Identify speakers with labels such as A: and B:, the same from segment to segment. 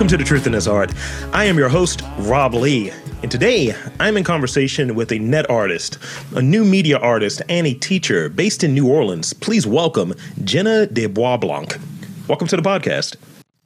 A: Welcome to The Truth in This Art. I am your host, Rob Lee, and today I'm in conversation with a net artist, a new media artist, and a teacher based in New Orleans. Please welcome Jenna deBoisblanc. Welcome to the podcast.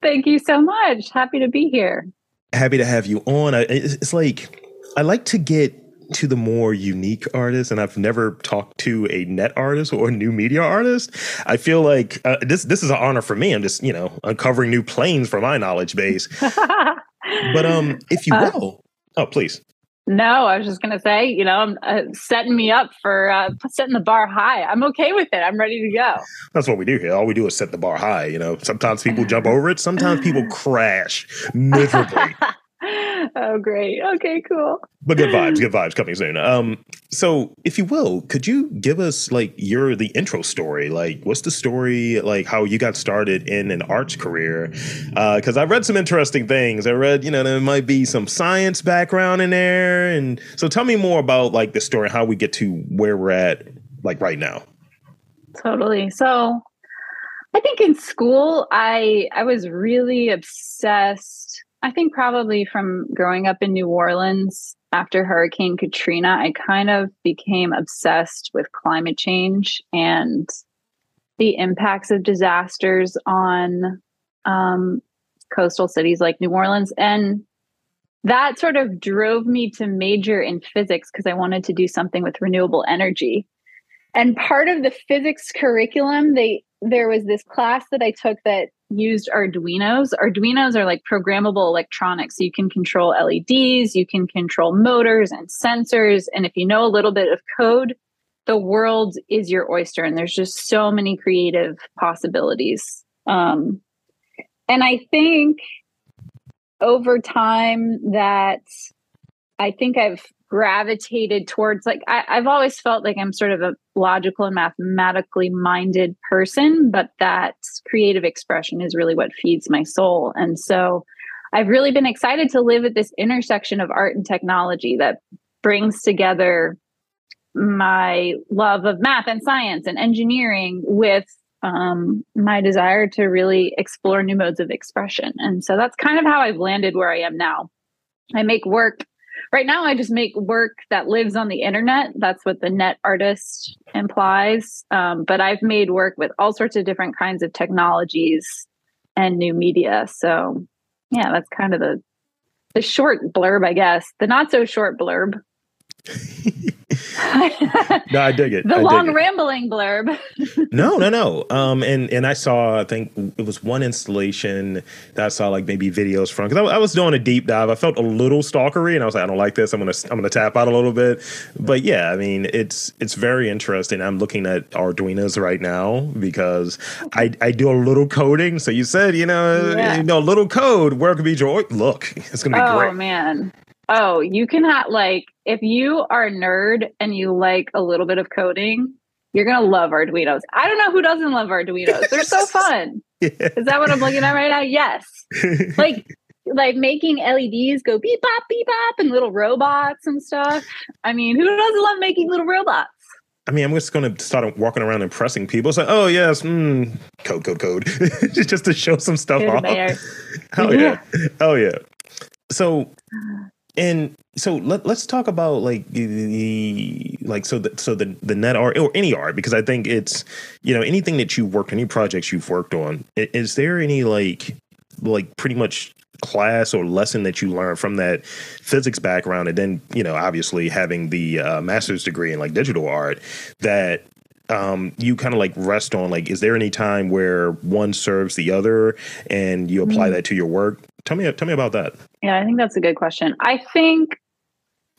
B: Thank you so much. Happy to be here.
A: Happy to have you on. It's like I like to get to the more unique artists, and I've never talked to a net artist or a new media artist. I feel like uh, this this is an honor for me. I'm just you know uncovering new planes for my knowledge base. but um, if you uh, will, uh, oh please.
B: No, I was just gonna say, you know, I'm uh, setting me up for uh, setting the bar high. I'm okay with it. I'm ready to go.
A: That's what we do here. All we do is set the bar high. You know, sometimes people jump over it. Sometimes people crash miserably.
B: oh, great. Okay, cool.
A: But good vibes, good vibes coming soon. Um, so if you will, could you give us like your the intro story? Like, what's the story? Like, how you got started in an arts career? Because uh, I've read some interesting things. I read, you know, there might be some science background in there, and so tell me more about like the story, how we get to where we're at, like right now.
B: Totally. So I think in school, I I was really obsessed I think probably from growing up in New Orleans after Hurricane Katrina, I kind of became obsessed with climate change and the impacts of disasters on um, coastal cities like New Orleans. And that sort of drove me to major in physics because I wanted to do something with renewable energy. And part of the physics curriculum, they there was this class that I took that used Arduinos. Arduinos are like programmable electronics. So you can control LEDs, you can control motors and sensors. And if you know a little bit of code, the world is your oyster. And there's just so many creative possibilities. Um, and I think over time that I think I've gravitated towards like I, have always felt like I'm sort of a logical and mathematically minded person, but that creative expression is really what feeds my soul. And so I've really been excited to live at this intersection of art and technology that brings together my love of math and science and engineering with um, my desire to really explore new modes of expression. And so that's kind of how I've landed where I am now. I make work right now i just make work that lives on the internet. That's what the net artist implies. Um, but i've made work with all sorts of different kinds of technologies and new media. So yeah that's kind of the the short blurb i guess. The not so short blurb
A: no, I dig it.
B: The
A: I
B: long
A: it.
B: rambling blurb.
A: no, no, no. Um, and and I saw, I think it was one installation that I saw like maybe videos from because I, I, was doing a deep dive. I felt a little stalkery, and I was like, I don't like this. I'm gonna I'm gonna tap out a little bit. But yeah, I mean, it's it's very interesting. I'm looking at Arduinos right now because I I do a little coding. So you said, you know, yeah. you know, little code. Where could be joy? Look, it's gonna be
B: oh,
A: great.
B: Oh man. Oh, you can have like if you are a nerd and you like a little bit of coding, you're gonna love Arduinos. I don't know who doesn't love Arduinos. They're so fun. Yeah. Is that what I'm looking at right now? Yes. like like making LEDs go beep bop beep bop and little robots and stuff. I mean, who doesn't love making little robots?
A: I mean, I'm just going to start walking around impressing people. It's like, oh yes, mm, code, code, code, just to show some stuff off. Oh yeah, oh yeah. So and so let, us talk about like the, like so the so the the net art or any art because I think it's you know anything that you worked any projects you've worked on is there any like like pretty much class or lesson that you learned from that physics background? And then you know obviously having the uh, master's degree in like digital art that um, you kind of like rest on like is there any time where one serves the other and you apply mm-hmm. that to your work? Tell me tell me about that
B: yeah i think that's a good question. I think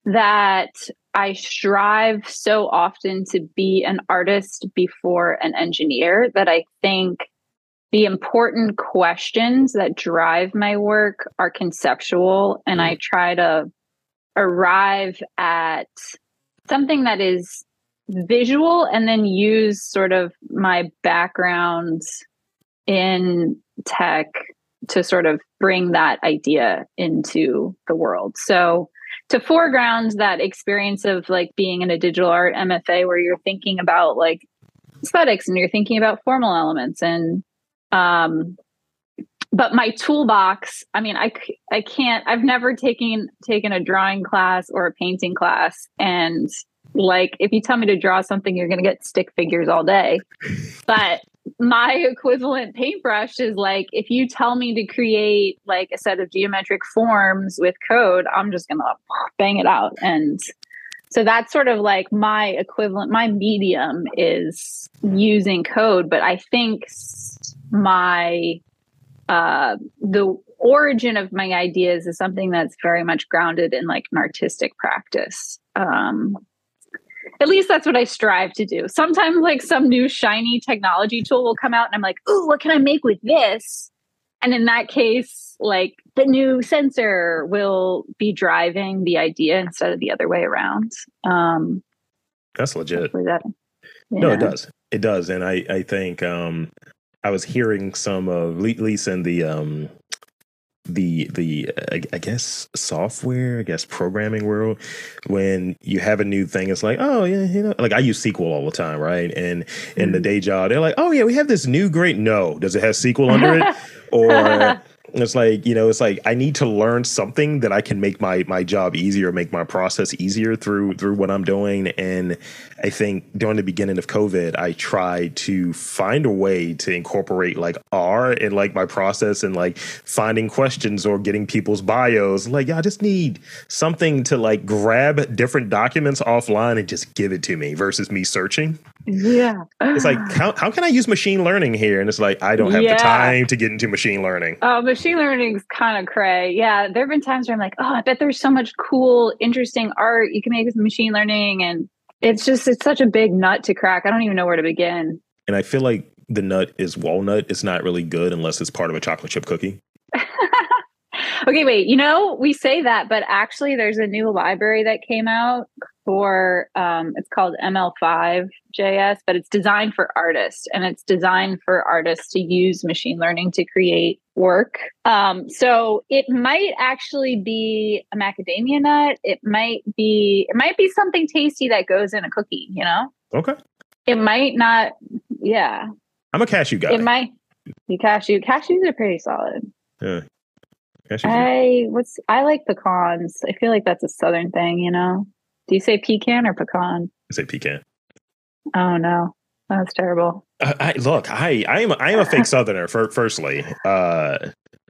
B: that i strive so often to be an artist before an engineer that i think the important questions that drive my work are conceptual and i mm. try to arrive at something that is visual and then use sort of my background in tech to sort of bring that idea into the world. So to foreground that experience of like being in a digital art MFA where you're thinking about like aesthetics and you're thinking about formal elements and um but my toolbox i mean i i can't i've never taken taken a drawing class or a painting class and like if you tell me to draw something you're going to get stick figures all day but my equivalent paintbrush is like if you tell me to create like a set of geometric forms with code i'm just to bang it out and so that's sort of like my equivalent my medium is using code but i think my uh, the origin of my ideas is something that's very much grounded in like an artistic practice. Um, at least that's what I strive to do. Sometimes, like some new shiny technology tool will come out, and I'm like, "Oh, what can I make with this?" And in that case, like the new sensor will be driving the idea instead of the other way around. Um,
A: that's legit. That, yeah. No, it does. It does, and I I think um, I was hearing some of at least in the um the the I, guess software, I guess programming world, when you have a new thing, it's like, oh yeah, you know, like I use SQL all the time, right? And in mm-hmm. the day job, they're like, oh yeah, we have this new great. No, does it have SQL under it? Or it's like you know it's like i need to learn something that i can make my my job easier make my process easier through through what i'm doing and i think during the beginning of covid i tried to find a way to incorporate like r in like my process and like finding questions or getting people's bios like yeah i just need something to like grab different documents offline and just give it to me versus me searching
B: yeah.
A: It's like, how, how can I use machine learning here? And it's like, I don't have yeah. the time to get into machine learning.
B: Oh, machine learning is kind of cray. Yeah. There have been times where I'm like, oh, I bet there's so much cool, interesting art you can make with machine learning. And it's just, it's such a big nut to crack. I don't even know where to begin.
A: And I feel like the nut is walnut. It's not really good unless it's part of a chocolate chip cookie.
B: okay, wait. You know, we say that, but actually, there's a new library that came out for um, it's called ml5.js, but it's designed for artists and it's designed for artists to use machine learning to create work. Um, so it might actually be a macadamia nut. It might be it might be something tasty that goes in a cookie. You know.
A: Okay.
B: It might not. Yeah.
A: I'm a cashew guy.
B: It might. The cashew cashews are pretty solid. Yeah. Cashews I what's I like pecans. I feel like that's a southern thing, you know. Do you say pecan or pecan?
A: I say pecan.
B: Oh no, that's terrible.
A: Uh, I, look, I I am I am a fake Southerner. For, firstly, uh,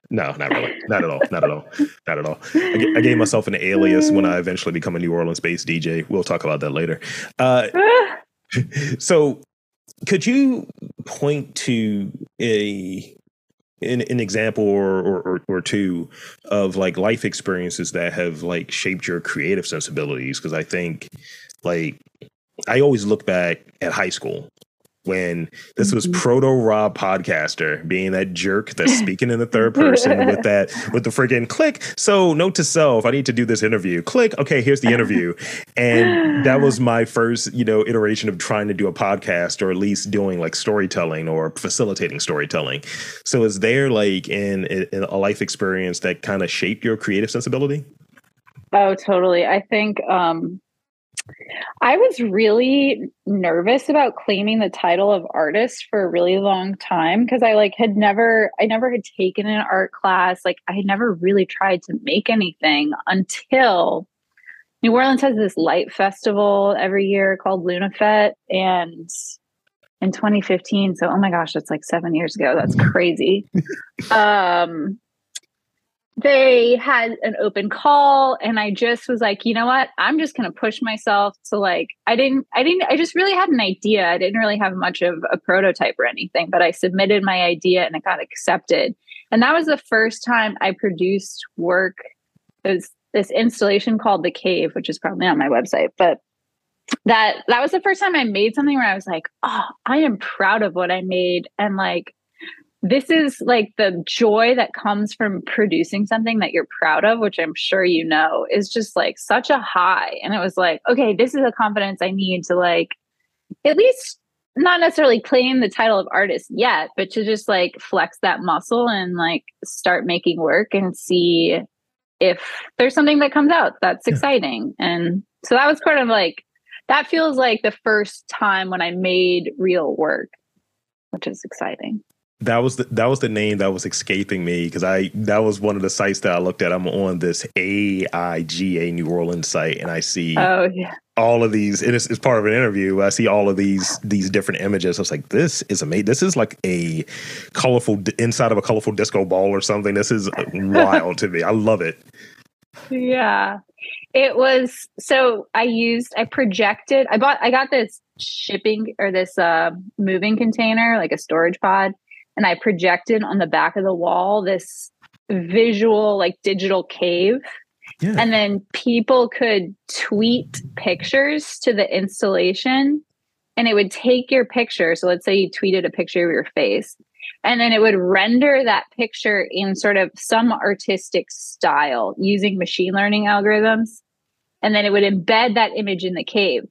A: no, not really, not at all, not at all, not at all. I, I, gave myself an alias when I eventually become a New Orleans-based DJ. We'll talk about that later. Uh, so, could you point to a an, an example or, or, or two of like life experiences that have like shaped your creative sensibilities because i think like i always look back at high school when this was mm-hmm. proto Rob podcaster being that jerk that's speaking in the third person with that with the freaking click. So note to self, I need to do this interview. Click. Okay, here's the interview. And that was my first, you know, iteration of trying to do a podcast or at least doing like storytelling or facilitating storytelling. So is there like in, in a life experience that kind of shaped your creative sensibility?
B: Oh, totally. I think um I was really nervous about claiming the title of artist for a really long time because I like had never I never had taken an art class. Like I had never really tried to make anything until New Orleans has this light festival every year called Luna Fête and in 2015 so oh my gosh that's like 7 years ago that's crazy um they had an open call and i just was like you know what? I'm just going to push myself to like i didn't i didn't i just really had an idea. I didn't really have much of a prototype or anything but i submitted my idea and it got accepted. And that was the first time i produced work. There's this installation called the cave which is probably on my website but that that was the first time i made something where i was like oh i am proud of what i made. And like this is like the joy that comes from producing something that you're proud of, which I'm sure you know, is just like such a high. And it was like, okay, this is the confidence I need to like at least not necessarily claim the title of artist yet, but to just like flex that muscle and like start making work and see if there's something that comes out that's exciting. And so that was part of like, that feels like the first time when I made real work, which is exciting.
A: That was the that was the name that was escaping me because I that was one of the sites that I looked at. I'm on this AIGA New Orleans site, and I see
B: oh yeah
A: all of these. And it's, it's part of an interview. I see all of these these different images. I was like, this is amazing. This is like a colorful inside of a colorful disco ball or something. This is wild to me. I love it.
B: Yeah, it was. So I used I projected. I bought. I got this shipping or this uh, moving container, like a storage pod and I projected on the back of the wall this visual, like digital cave. Yeah. And then people could tweet pictures to the installation and it would take your picture. So let's say you tweeted a picture of your face and then it would render that picture in sort of some artistic style using machine learning algorithms. And then it would embed that image in the cave.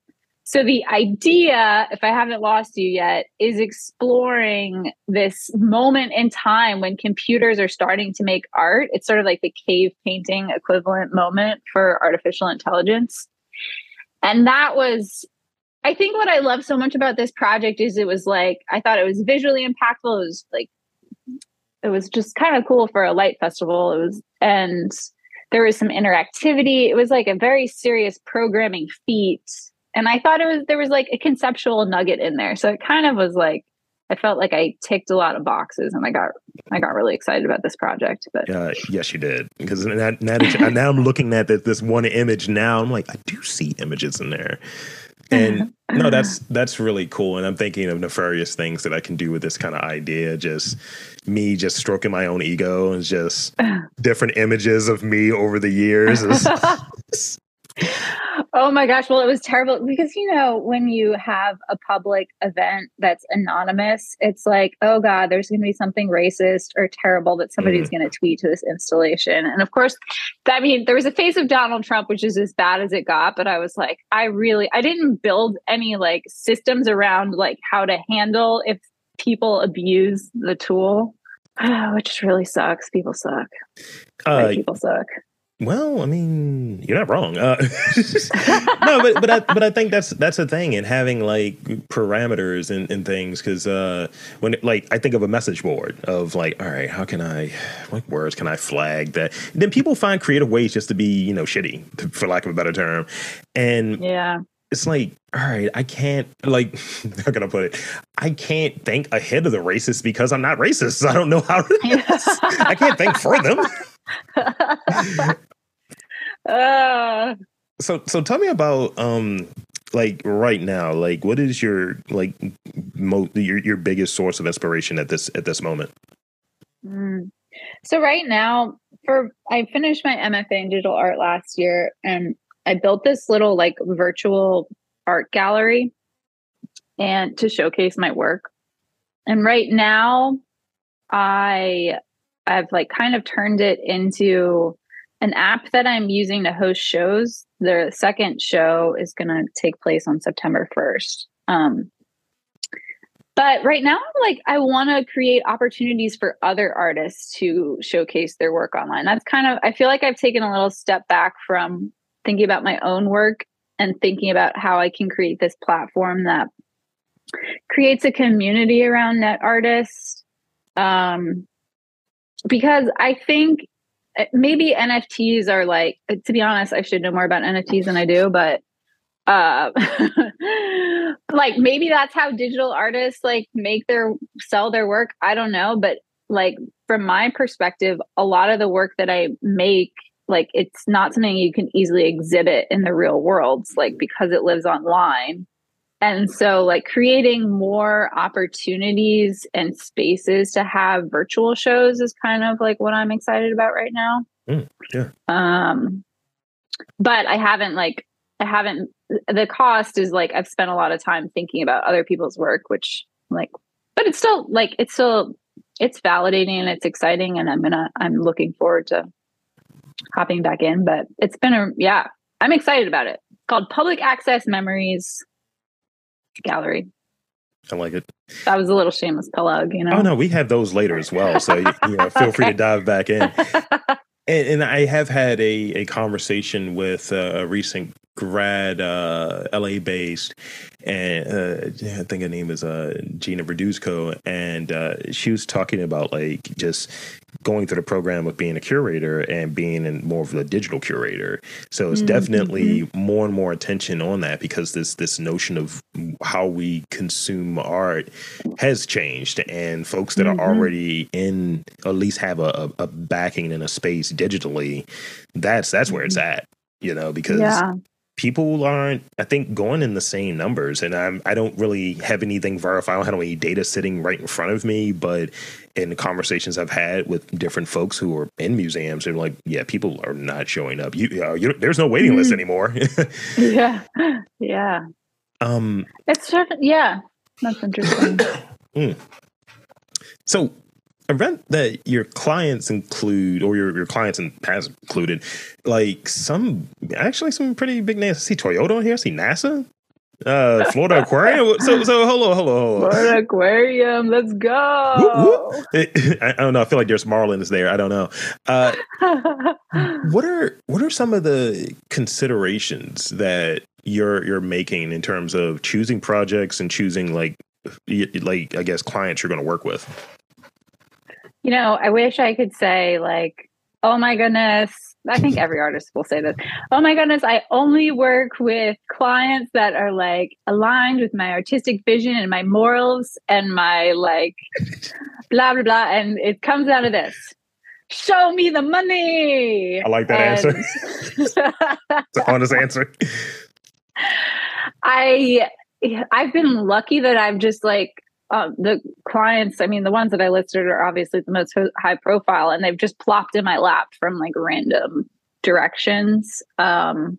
B: So the idea, if I haven't lost you yet, is exploring this moment in time when computers are starting to make art. It's sort of like the cave painting equivalent moment for artificial intelligence. And that was I think what I love so much about this project is it was like I thought it was visually impactful. It was like it was just kind of cool for a light festival. It was and there was some interactivity. It was like a very serious programming feat and I thought it was there was like a conceptual nugget in there. So it kind of was like I felt like I ticked a lot of boxes, and I got I got really excited about this project. But
A: uh, yes, you did because now, now, that, now I'm looking at this, this one image now. I'm like, I do see images in there, and no, that's that's really cool. And I'm thinking of nefarious things that I can do with this kind of idea. Just me, just stroking my own ego, and just different images of me over the years.
B: Oh my gosh. Well, it was terrible because, you know, when you have a public event that's anonymous, it's like, oh God, there's going to be something racist or terrible that somebody's mm. going to tweet to this installation. And of course, I mean, there was a face of Donald Trump, which is as bad as it got. But I was like, I really, I didn't build any like systems around like how to handle if people abuse the tool, Oh, which really sucks. People suck. Uh, people suck.
A: Well, I mean, you're not wrong. Uh, no, but but I, but I think that's that's a thing in having like parameters and, and things because uh, when it, like I think of a message board of like, all right, how can I, what words can I flag that? Then people find creative ways just to be you know shitty, for lack of a better term, and
B: yeah,
A: it's like, all right, I can't like how can I put it? I can't think ahead of the racists because I'm not racist. So I don't know how to, I can't think for them. Uh. So so tell me about um like right now like what is your like mo- your your biggest source of inspiration at this at this moment
B: mm. so right now for i finished my mfa in digital art last year and i built this little like virtual art gallery and to showcase my work and right now i I've like kind of turned it into an app that I'm using to host shows. The second show is going to take place on September 1st. Um, but right now, like I want to create opportunities for other artists to showcase their work online. That's kind of I feel like I've taken a little step back from thinking about my own work and thinking about how I can create this platform that creates a community around net artists. Um, because I think eh, maybe NFTs are like, to be honest, I should know more about NFTs than I do, but uh like maybe that's how digital artists like make their sell their work. I don't know, but like from my perspective, a lot of the work that I make like it's not something you can easily exhibit in the real world like because it lives online and so, like, creating more opportunities and spaces to have virtual shows is kind of like what I'm excited about right now.
A: Mm, yeah.
B: Um, but I haven't, like, I haven't, the cost is like, I've spent a lot of time thinking about other people's work, which, like, but it's still, like, it's still, it's validating and it's exciting. And I'm gonna, I'm looking forward to hopping back in. But it's been a, yeah, I'm excited about it. It's called Public Access Memories gallery.
A: I like it.
B: That was a little shameless plug, you know.
A: Oh no, we have those later as well. So you, you know, feel okay. free to dive back in. and, and, I have had a, a conversation with a recent grad, uh, LA based, and uh, I think her name is uh, Gina Verduzco, and uh, she was talking about like just going through the program of being a curator and being in more of a digital curator. So it's mm-hmm. definitely more and more attention on that because this this notion of how we consume art has changed, and folks that mm-hmm. are already in at least have a, a, backing in a space digitally, that's that's where it's mm-hmm. at. You know, because yeah people aren't i think going in the same numbers. And i'm i don't really have anything verified i don't have any data sitting right in front of me but in the conversations i've had with different folks who are in museums they're like yeah people are not showing up. You, uh, you there's no waiting mm. list anymore.
B: Yeah. Yeah. Um it's certain yeah. That's interesting. Mm.
A: so event that your clients include, or your, your clients and has included, like some actually some pretty big names. I see Toyota on here. I see NASA. Uh, Florida Aquarium. So, so hello, hello,
B: hello. Florida Aquarium. Let's go.
A: Whoop, whoop. I, I, don't know. I feel like there's Marlins there. I don't know. Uh, what are what are some of the considerations that you're you're making in terms of choosing projects and choosing like like I guess clients you're going to work with?
B: You know, I wish I could say, like, oh my goodness. I think every artist will say this. Oh my goodness, I only work with clients that are like aligned with my artistic vision and my morals and my like blah, blah, blah. And it comes out of this show me the money.
A: I like that and... answer. it's an honest answer.
B: I I've been lucky that I've just like uh, the clients, I mean, the ones that I listed are obviously the most high profile, and they've just plopped in my lap from like random directions. Um,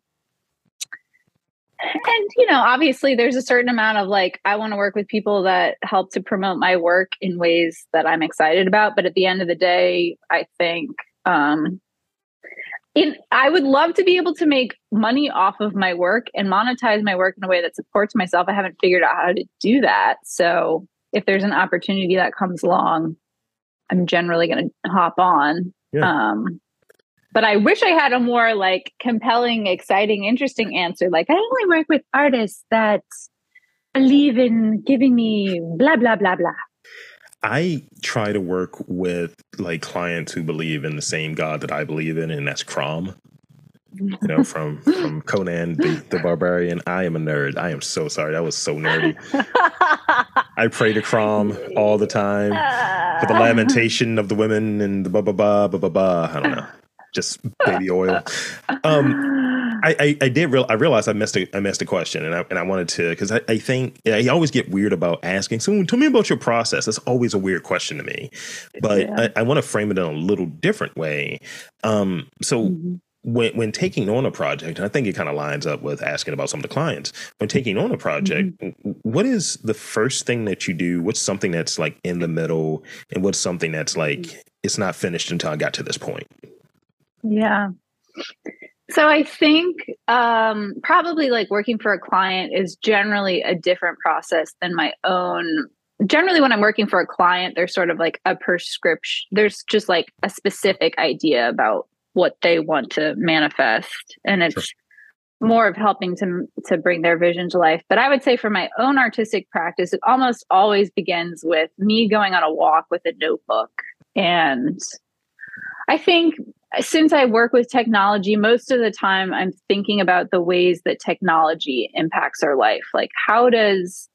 B: and you know, obviously, there's a certain amount of like, I want to work with people that help to promote my work in ways that I'm excited about. But at the end of the day, I think um, in, I would love to be able to make money off of my work and monetize my work in a way that supports myself. I haven't figured out how to do that. So if there's an opportunity that comes along, I'm generally going to hop on. Yeah. Um, but I wish I had a more like compelling, exciting, interesting answer. Like I only work with artists that believe in giving me blah blah blah blah.
A: I try to work with like clients who believe in the same God that I believe in, and that's Crom you know, from from Conan the, the Barbarian. I am a nerd. I am so sorry. That was so nerdy. I pray to Crom all the time for the lamentation of the women and the ba ba ba ba ba ba. I don't know, just baby oil. Um, I, I, I did real I realized I missed a I missed a question and I and I wanted to because I, I think I always get weird about asking. So tell me about your process. That's always a weird question to me, but yeah. I, I want to frame it in a little different way. Um, so. Mm-hmm when when taking on a project, and I think it kind of lines up with asking about some of the clients. When taking on a project, mm-hmm. what is the first thing that you do? What's something that's like in the middle, and what's something that's like it's not finished until I got to this point?
B: Yeah. So I think um, probably like working for a client is generally a different process than my own generally when i'm working for a client there's sort of like a prescription there's just like a specific idea about what they want to manifest. And it's sure. more of helping to to bring their vision to life. But i would say for my own artistic practice it almost always begins with me going on a walk with a notebook. And i think since i work with technology most of the time i'm thinking about the ways that technology impacts our life. Like how does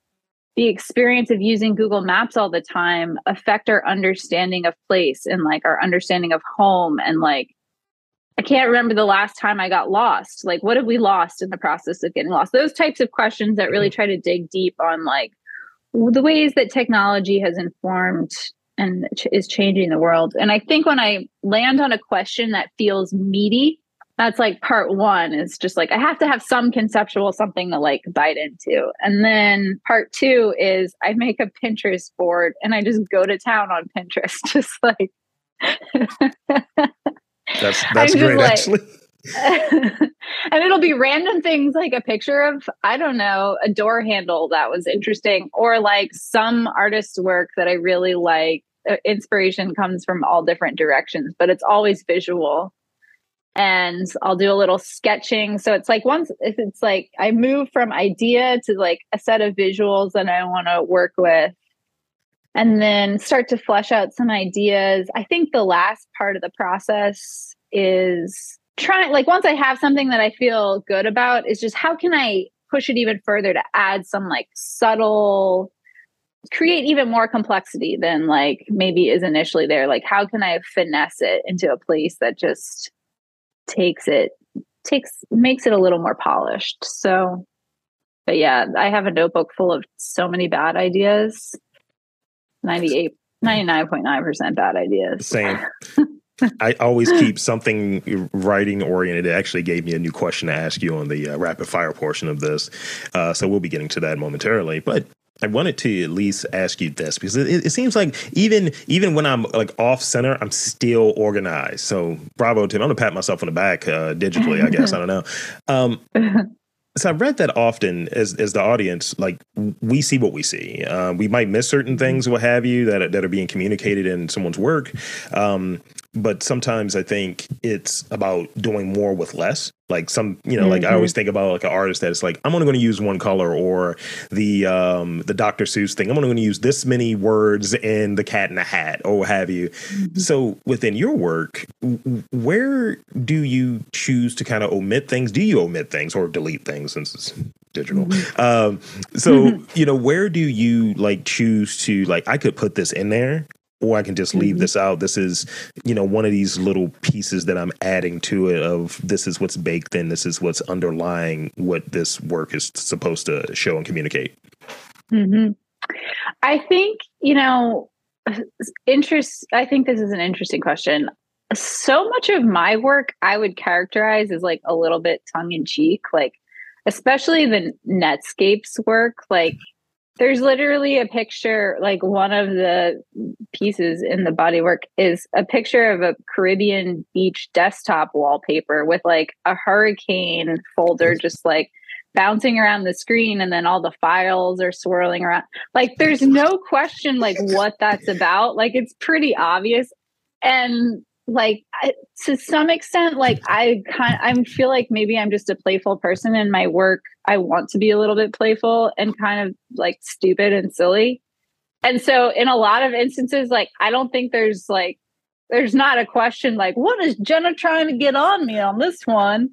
B: the experience of using Google Maps all the time affect our understanding of place and like our understanding of home and like I can't remember the last time I got lost. Like, what have we lost in the process of getting lost? Those types of questions that really mm-hmm. try to dig deep on like the ways that technology has informed and is changing the world. And I think when I land on a question that feels meaty, that's like part one is just like I have to have some conceptual something to like bite into. And then part two is I make a Pinterest board and I just go to town on Pinterest, just like
A: That's that's great, like, actually.
B: and it'll be random things like a picture of I don't know a door handle that was interesting, or like some artist's work that I really like. Uh, inspiration comes from all different directions, but it's always visual. and I'll do a little sketching. So it's like once it's like I move from idea to like a set of visuals that I want to work with and then start to flesh out some ideas. I think the last part of the process is trying like once I have something that I feel good about is just how can I push it even further to add some like subtle create even more complexity than like maybe is initially there? Like how can i finesse it into a place that just takes it takes makes it a little more polished? So but yeah i have a notebook full of so many bad ideas 98 99.9% bad ideas
A: same I always keep something writing oriented. It actually gave me a new question to ask you on the uh, rapid fire portion of this. Uh, so we'll be getting to that momentarily. But I wanted to at least ask you this because it, it, seems like even even when I'm like off center, I'm still organized. So bravo, Tim. I'm gonna pat myself on the back uh, digitally. I guess I don't know. Um, so I've read that often as as the audience, like we see what we see. Uh, we might miss certain things, what have you, that that are being communicated in someone's work. Um, but sometimes I think it's about doing more with less. Like some, you know, mm-hmm. like I always mm-hmm. think about like an artist that's like, I'm only going to use one color, or the um the Dr. Seuss thing. I'm only going to use this many words in the Cat in the Hat, or what have you. Mm-hmm. So within your work, where do you choose to kind of omit things? Do you omit things or delete things since it's digital? Mm-hmm. Um, so mm-hmm. you know, where do you like choose to like? I could put this in there, or I can just leave mm-hmm. this out. This is, you know, one of these little pieces that I'm adding to it of this is what's baked in, this is what's underlying what this work is supposed to show and communicate.
B: Mm-hmm. I think, you know, interest, I think this is an interesting question. So much of my work I would characterize as like a little bit tongue in cheek, like, especially the Netscapes work, like, there's literally a picture like one of the pieces in the bodywork is a picture of a caribbean beach desktop wallpaper with like a hurricane folder just like bouncing around the screen and then all the files are swirling around. Like there's no question like what that's about. Like it's pretty obvious. And like I, to some extent like i kind i feel like maybe i'm just a playful person in my work. I want to be a little bit playful and kind of like stupid and silly. And so in a lot of instances like i don't think there's like there's not a question like what is jenna trying to get on me on this one?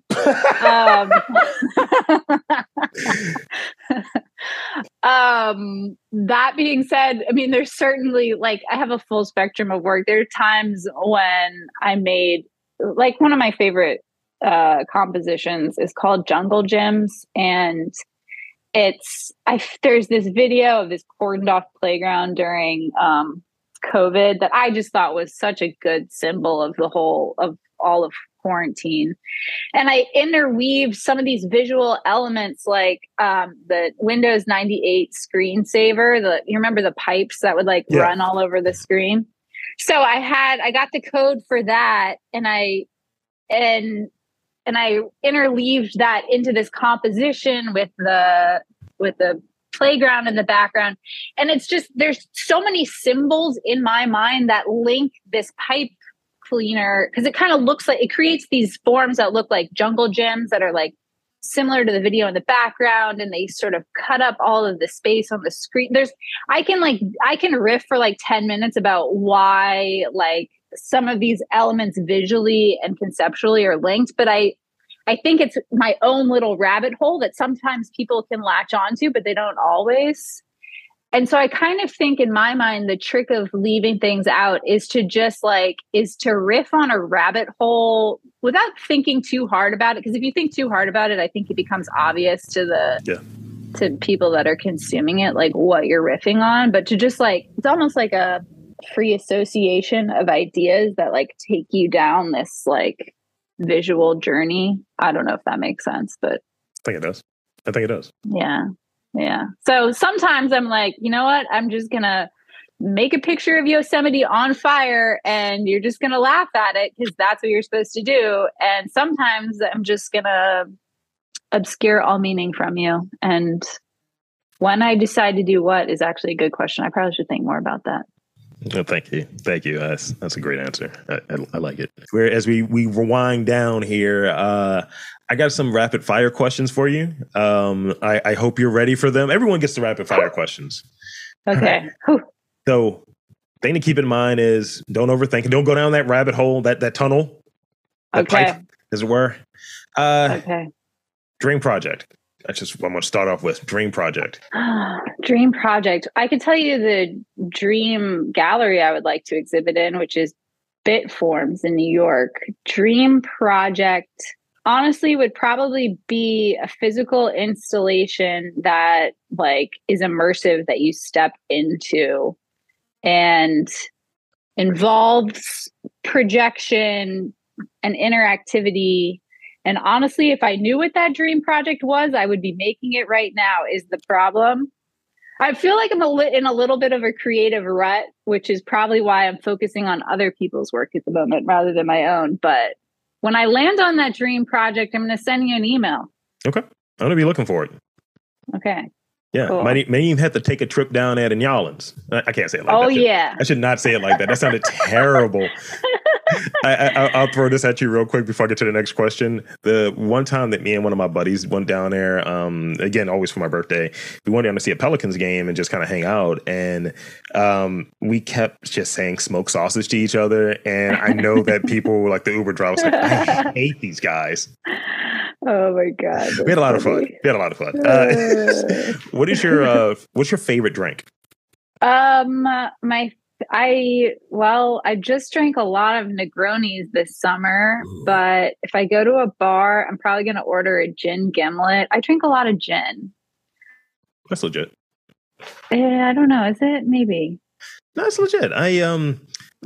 B: Um, um that being said i mean there's certainly like i have a full spectrum of work. There are times when i made like one of my favorite uh compositions is called jungle gyms and it's i there's this video of this cordoned off playground during um covid that i just thought was such a good symbol of the whole of all of quarantine. And I interweave some of these visual elements like um, the Windows 98 screensaver. The you remember the pipes that would like yeah. run all over the screen. So I had I got the code for that and I and and I interleaved that into this composition with the with the playground in the background. And it's just there's so many symbols in my mind that link this pipe cleaner because it kind of looks like it creates these forms that look like jungle gyms that are like similar to the video in the background and they sort of cut up all of the space on the screen there's i can like i can riff for like 10 minutes about why like some of these elements visually and conceptually are linked but i i think it's my own little rabbit hole that sometimes people can latch onto but they don't always and so I kind of think in my mind, the trick of leaving things out is to just like, is to riff on a rabbit hole without thinking too hard about it. Because if you think too hard about it, I think it becomes obvious to the, yeah. to people that are consuming it, like what you're riffing on. But to just like, it's almost like a free association of ideas that like take you down this like visual journey. I don't know if that makes sense, but
A: I think it does. I think it does.
B: Yeah. Yeah. So sometimes I'm like, you know what? I'm just going to make a picture of Yosemite on fire and you're just going to laugh at it because that's what you're supposed to do. And sometimes I'm just going to obscure all meaning from you. And when I decide to do what is actually a good question. I probably should think more about that.
A: Oh, thank you, thank you. That's that's a great answer. I, I, I like it. Where as we we rewind down here, uh, I got some rapid fire questions for you. Um, I, I hope you're ready for them. Everyone gets the rapid fire questions.
B: Okay.
A: so, thing to keep in mind is don't overthink it. Don't go down that rabbit hole, that that tunnel, that okay. pipe, as it were. Uh, okay. Dream project. That's just what I'm going to start off with. Dream project.
B: dream project. I could tell you the dream gallery I would like to exhibit in, which is Bitforms in New York. Dream project honestly would probably be a physical installation that like is immersive that you step into and involves projection and interactivity and honestly if i knew what that dream project was i would be making it right now is the problem i feel like i'm a li- in a little bit of a creative rut which is probably why i'm focusing on other people's work at the moment rather than my own but when I land on that dream project, I'm going to send you an email.
A: Okay. I'm going to be looking for it.
B: Okay.
A: Yeah, cool. might, may even have to take a trip down at New Orleans. I can't say it like
B: oh,
A: that.
B: Oh yeah,
A: I should not say it like that. That sounded terrible. I, will throw this at you real quick before I get to the next question. The one time that me and one of my buddies went down there, um, again, always for my birthday, we went down to see a Pelicans game and just kind of hang out. And um, we kept just saying smoke sausage to each other. And I know that people like the Uber drivers like, I hate these guys.
B: Oh my god!
A: We had a lot funny. of fun. We had a lot of fun. Uh, what is your uh, what's your favorite drink?
B: Um, my I well, I just drank a lot of Negronis this summer, Ooh. but if I go to a bar, I'm probably going to order a gin gimlet. I drink a lot of gin.
A: That's legit.
B: Yeah, I don't know. Is it maybe?
A: That's legit. I um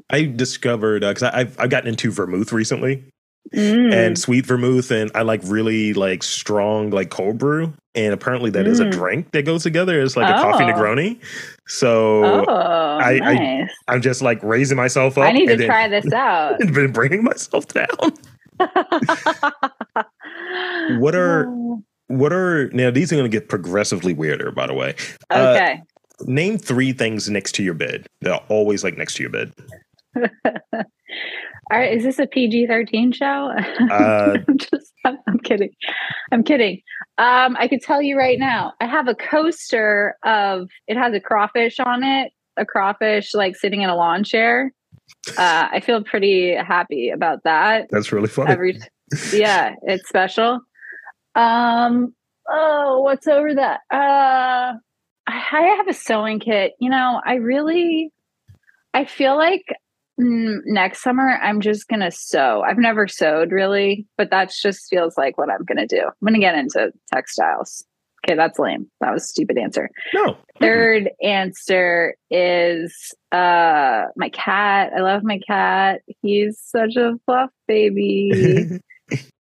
A: I discovered because uh, I've I've gotten into vermouth recently mm. and sweet vermouth, and I like really like strong like cold brew, and apparently that mm. is a mm. drink that goes together. It's like oh. a coffee oh. Negroni. So
B: oh, I, nice.
A: I am just like raising myself up. I
B: need to then, try this out.
A: and been bringing myself down. what are what are now? These are going to get progressively weirder. By the way,
B: uh, okay. Uh,
A: name three things next to your bed that are always like next to your bed.
B: All right, is this a PG thirteen show? Uh, I'm just, I'm, I'm, kidding. I'm kidding. Um, I could tell you right now, I have a coaster of. It has a crawfish on it, a crawfish like sitting in a lawn chair. Uh, I feel pretty happy about that.
A: That's really funny.
B: Every, yeah, it's special. Um, oh, what's over that? Uh, I have a sewing kit. You know, I really, I feel like next summer i'm just gonna sew. I've never sewed really but that just feels like what i'm gonna do. I'm gonna get into textiles. Okay that's lame. That was a stupid answer.
A: No.
B: 3rd answer is uh my cat. I love my cat. He's such a fluff baby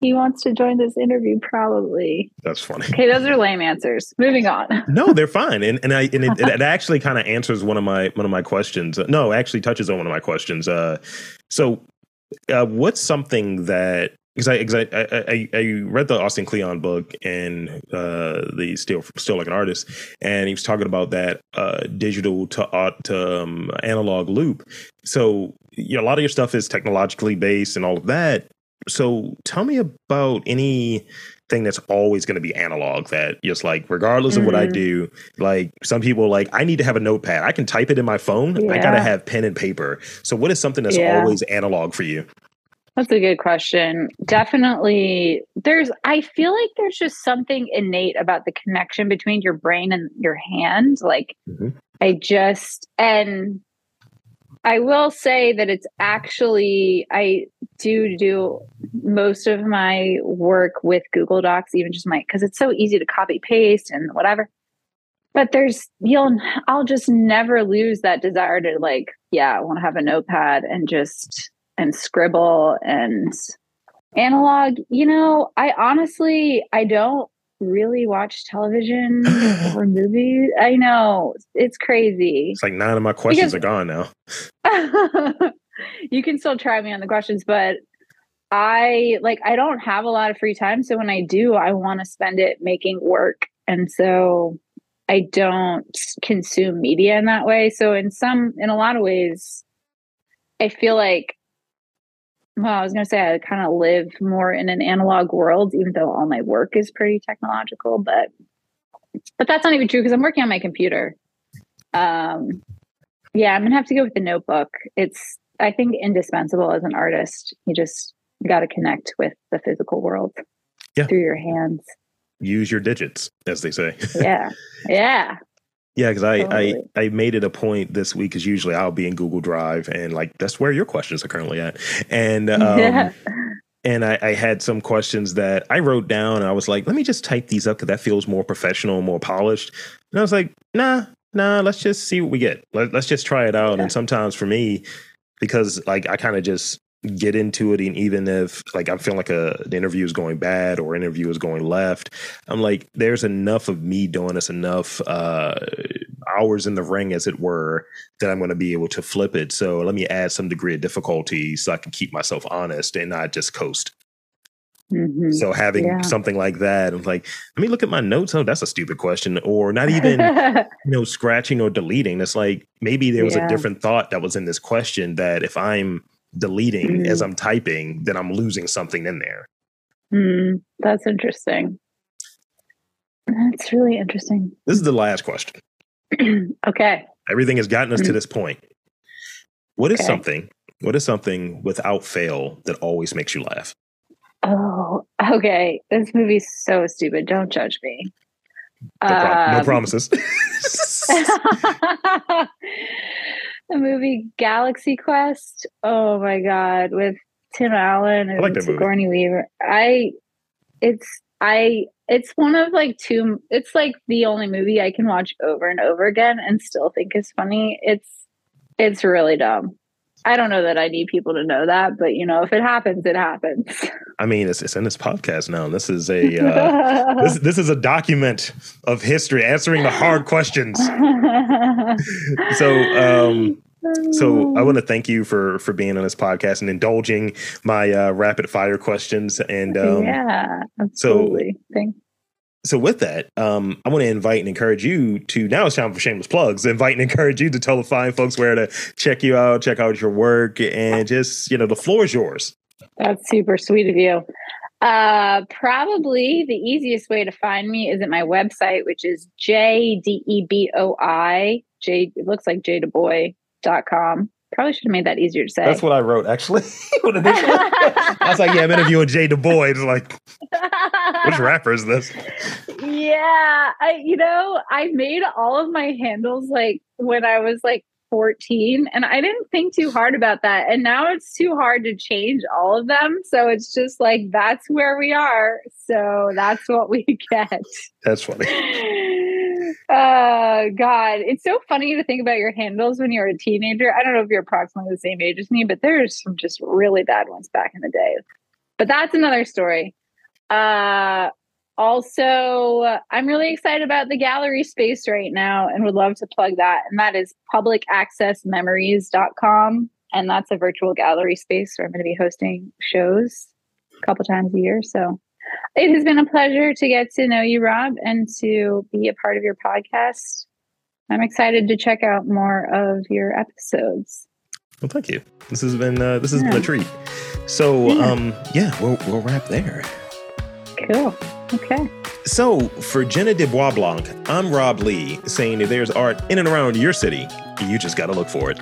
B: he wants to join this interview probably.
A: That's funny.
B: Okay those are lame answers. Moving on.
A: No they're fine. And and i and it, it actually kind of answers one of my one of my questions. No actually touches on one of my questions. Uh so uh what's something that because I, cause I, I, I read the Austin Kleon book and uh, the still Steal Like an Artist, and he was talking about that uh, digital to art to um, analog loop. So you know, a lot of your stuff is technologically based and all of that. So tell me about anything that's always going to be analog that just like regardless mm-hmm. of what I mm-hmm. do, like some people like I need to have a notepad. I can type it in my phone. Yeah. I got to have pen and paper. So what is something that's yeah. always analog for you?
B: That's a good question. Definitely there's I feel like there's just something innate about the connection between your brain and your hand. Like mm-hmm. I just and I will say that it's actually I do do most of my work with Google Docs, even just my because it's so easy to copy paste and whatever. But there's you'll I'll just never lose that desire to like yeah I want to have a notepad and just and scribble and analog. You know I honestly I don't really watch television or movies. I know it's crazy.
A: It's like nine of my questions because, are gone now.
B: you can still try me on the questions, but I like I don't have a lot of free time, so when I do, I want to spend it making work. And so I don't consume media in that way. So in some in a lot of ways, I feel like well, I was going to say I kind of live more in an analog world, even though all my work is pretty technological. But but that's not even true because I'm working on my computer. Um, yeah, I'm gonna have to go with the notebook. It's I think indispensable as an artist. You just got to connect with the physical world yeah. through your hands.
A: Use your digits, as they say.
B: yeah, yeah.
A: Yeah, because I, totally. I I made it a point this week because usually I'll be in Google Drive and like that's where your questions are currently at, and um, yeah. and I, I, had some questions that I wrote down and I was like, let me just type these up because that feels more professional, more polished. And I was like, nah, nah, let's just see what we get. Let, us just try it out. Yeah. And sometimes for me, because like I kind of just get into it and even if like i'm feeling like a the interview is going bad or interview is going left i'm like there's enough of me doing this enough uh hours in the ring as it were that i'm going to be able to flip it so let me add some degree of difficulty so i can keep myself honest and not just coast Mm-hmm. So having yeah. something like that, I'm like, let me look at my notes. Oh, that's a stupid question, or not even you know scratching or deleting. It's like maybe there was yeah. a different thought that was in this question that if I'm deleting mm. as I'm typing, then I'm losing something in there.
B: Mm, that's interesting. That's really interesting.
A: This is the last question.
B: okay.
A: Everything has gotten us mm. to this point. What is okay. something? What is something without fail that always makes you laugh?
B: Oh, okay. This movie's so stupid. Don't judge me.
A: No, um, no promises.
B: the movie Galaxy Quest. Oh my god, with Tim Allen and like Sigourney Weaver. I it's I it's one of like two it's like the only movie I can watch over and over again and still think is funny. It's it's really dumb. I don't know that I need people to know that, but you know, if it happens, it happens.
A: I mean, it's, it's in this podcast now. This is a uh, this this is a document of history, answering the hard questions. so, um, so I want to thank you for for being on this podcast and indulging my uh, rapid fire questions. And um,
B: yeah, absolutely. So, Thanks
A: so with that, um, I want to invite and encourage you to now it's time for shameless plugs. Invite and encourage you to tell the fine folks where to check you out, check out your work, and just you know the floor is yours.
B: That's super sweet of you. Uh, probably the easiest way to find me is at my website, which is j d e b o i j. It looks like j dot com. Probably should have made that easier to say.
A: That's what I wrote actually. I was like, yeah, I'm interviewing Jay Du Bois. It's like, which rapper is this?
B: Yeah, I you know I made all of my handles like when I was like 14 and I didn't think too hard about that. And now it's too hard to change all of them. So it's just like that's where we are. So that's what we get.
A: That's funny.
B: uh god it's so funny to think about your handles when you're a teenager i don't know if you're approximately the same age as me but there's some just really bad ones back in the day but that's another story uh also i'm really excited about the gallery space right now and would love to plug that and that is publicaccessmemories.com and that's a virtual gallery space where i'm going to be hosting shows a couple times a year so it has been a pleasure to get to know you, Rob, and to be a part of your podcast. I'm excited to check out more of your episodes.
A: Well, thank you. This has been uh, this has yeah. been a treat. So, yeah. um, yeah, we'll we'll wrap there.
B: Cool. Okay.
A: So, for Jenna deBoisblanc, I'm Rob Lee saying that there's art in and around your city. You just got to look for it.